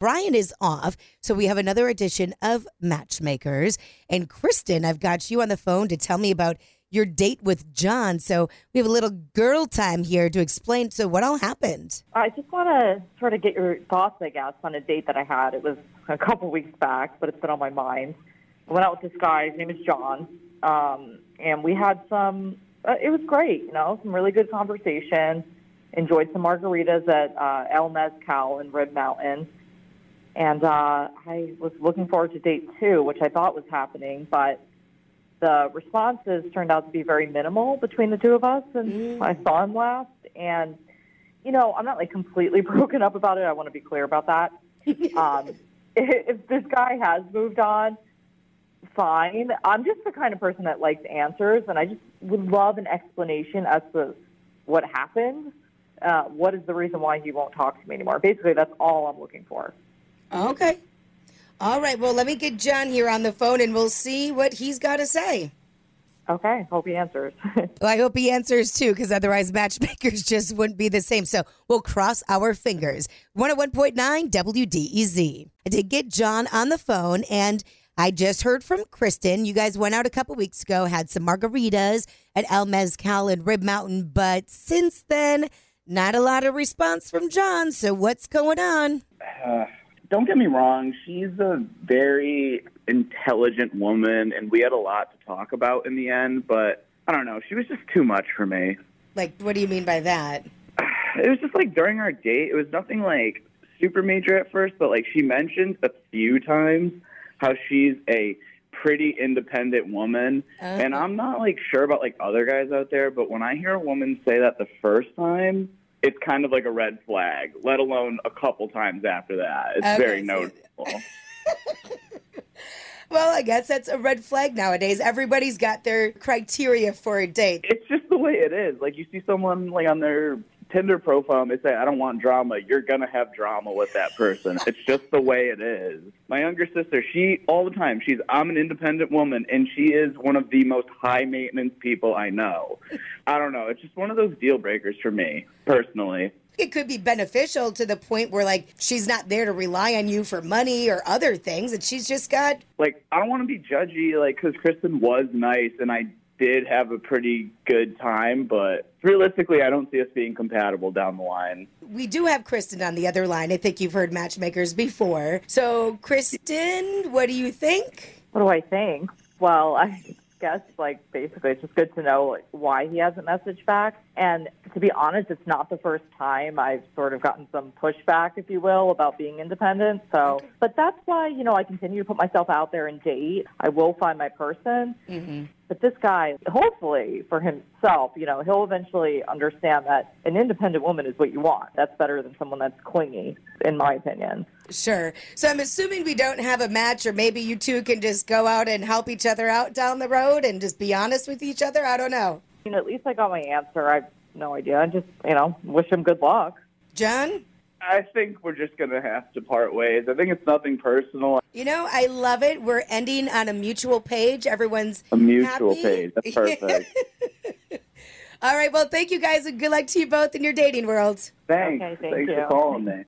Brian is off, so we have another edition of Matchmakers. And Kristin, I've got you on the phone to tell me about your date with John. So we have a little girl time here to explain. So, what all happened? I just want to sort of get your thoughts, I guess, on a date that I had. It was a couple weeks back, but it's been on my mind. I went out with this guy. His name is John, um, and we had some. Uh, it was great, you know, some really good conversation. Enjoyed some margaritas at uh, El Mezcal in Rib Mountain, and uh, I was looking forward to date two, which I thought was happening, but the responses turned out to be very minimal between the two of us, and I saw him last. And you know, I'm not like completely broken up about it. I want to be clear about that. um, if this guy has moved on, fine. I'm just the kind of person that likes answers, and I just would love an explanation as to what happened. Uh, what is the reason why he won't talk to me anymore? Basically, that's all I'm looking for. Okay. All right. Well, let me get John here on the phone and we'll see what he's got to say. Okay, hope he answers. Well, I hope he answers too, because otherwise matchmakers just wouldn't be the same. So we'll cross our fingers. 101.9 WDEZ. I did get John on the phone, and I just heard from Kristin. You guys went out a couple weeks ago, had some margaritas at El Mezcal and Rib Mountain, but since then, not a lot of response from John. So what's going on? uh, don't get me wrong, she's a very intelligent woman, and we had a lot to talk about in the end, but I don't know, she was just too much for me. Like, what do you mean by that? It was just like during our date, it was nothing like super major at first, but like she mentioned a few times how she's a pretty independent woman. Uh-huh. And I'm not like sure about like other guys out there, but when I hear a woman say that the first time, it's kind of like a red flag, let alone a couple times after that. It's Okay, very so- noticeable. Well, I guess that's a red flag nowadays. Everybody's got their criteria for a date. it's just the way it is. Like you see someone like on their Tinder profile and they say, I don't want drama, you're gonna have drama with that person. it's just the way it is. My younger sister, she all the time, she's I'm an independent woman and she is one of the most high maintenance people I know. I don't know. It's just one of those deal breakers for me, personally. It could be beneficial to the point where, like, she's not there to rely on you for money or other things, and she's just got. Like I don't want to be judgy, like because Kristin was nice and I did have a pretty good time, but realistically, I don't see us being compatible down the line. We do have Kristin on the other line. I think you've heard matchmakers before. So, Kristin, what do you think? What do I think? Well, I guess like basically it's just good to know why he hasn't messaged back. And to be honest, it's not the first time I've sort of gotten some pushback, if you will, about being independent. So, but that's why you know I continue to put myself out there and date. I will find my person. Mm-hmm. But this guy, hopefully for himself, you know, he'll eventually understand that an independent woman is what you want. That's better than someone that's clingy, in my opinion. Sure. So, I'm assuming we don't have a match, or maybe you two can just go out and help each other out down the road and just be honest with each other. I don't know. You know, at least I got my answer. I have no idea. I just, you know, wish him good luck. John? I think we're just gonna have to part ways. I think it's nothing personal. You know, I love it. We're ending on a mutual page. Everyone's A mutual happy. page. That's perfect. All right. Well, thank you guys, and good luck to you both in your dating world. Thanks. Okay, thank Thanks you. for calling me.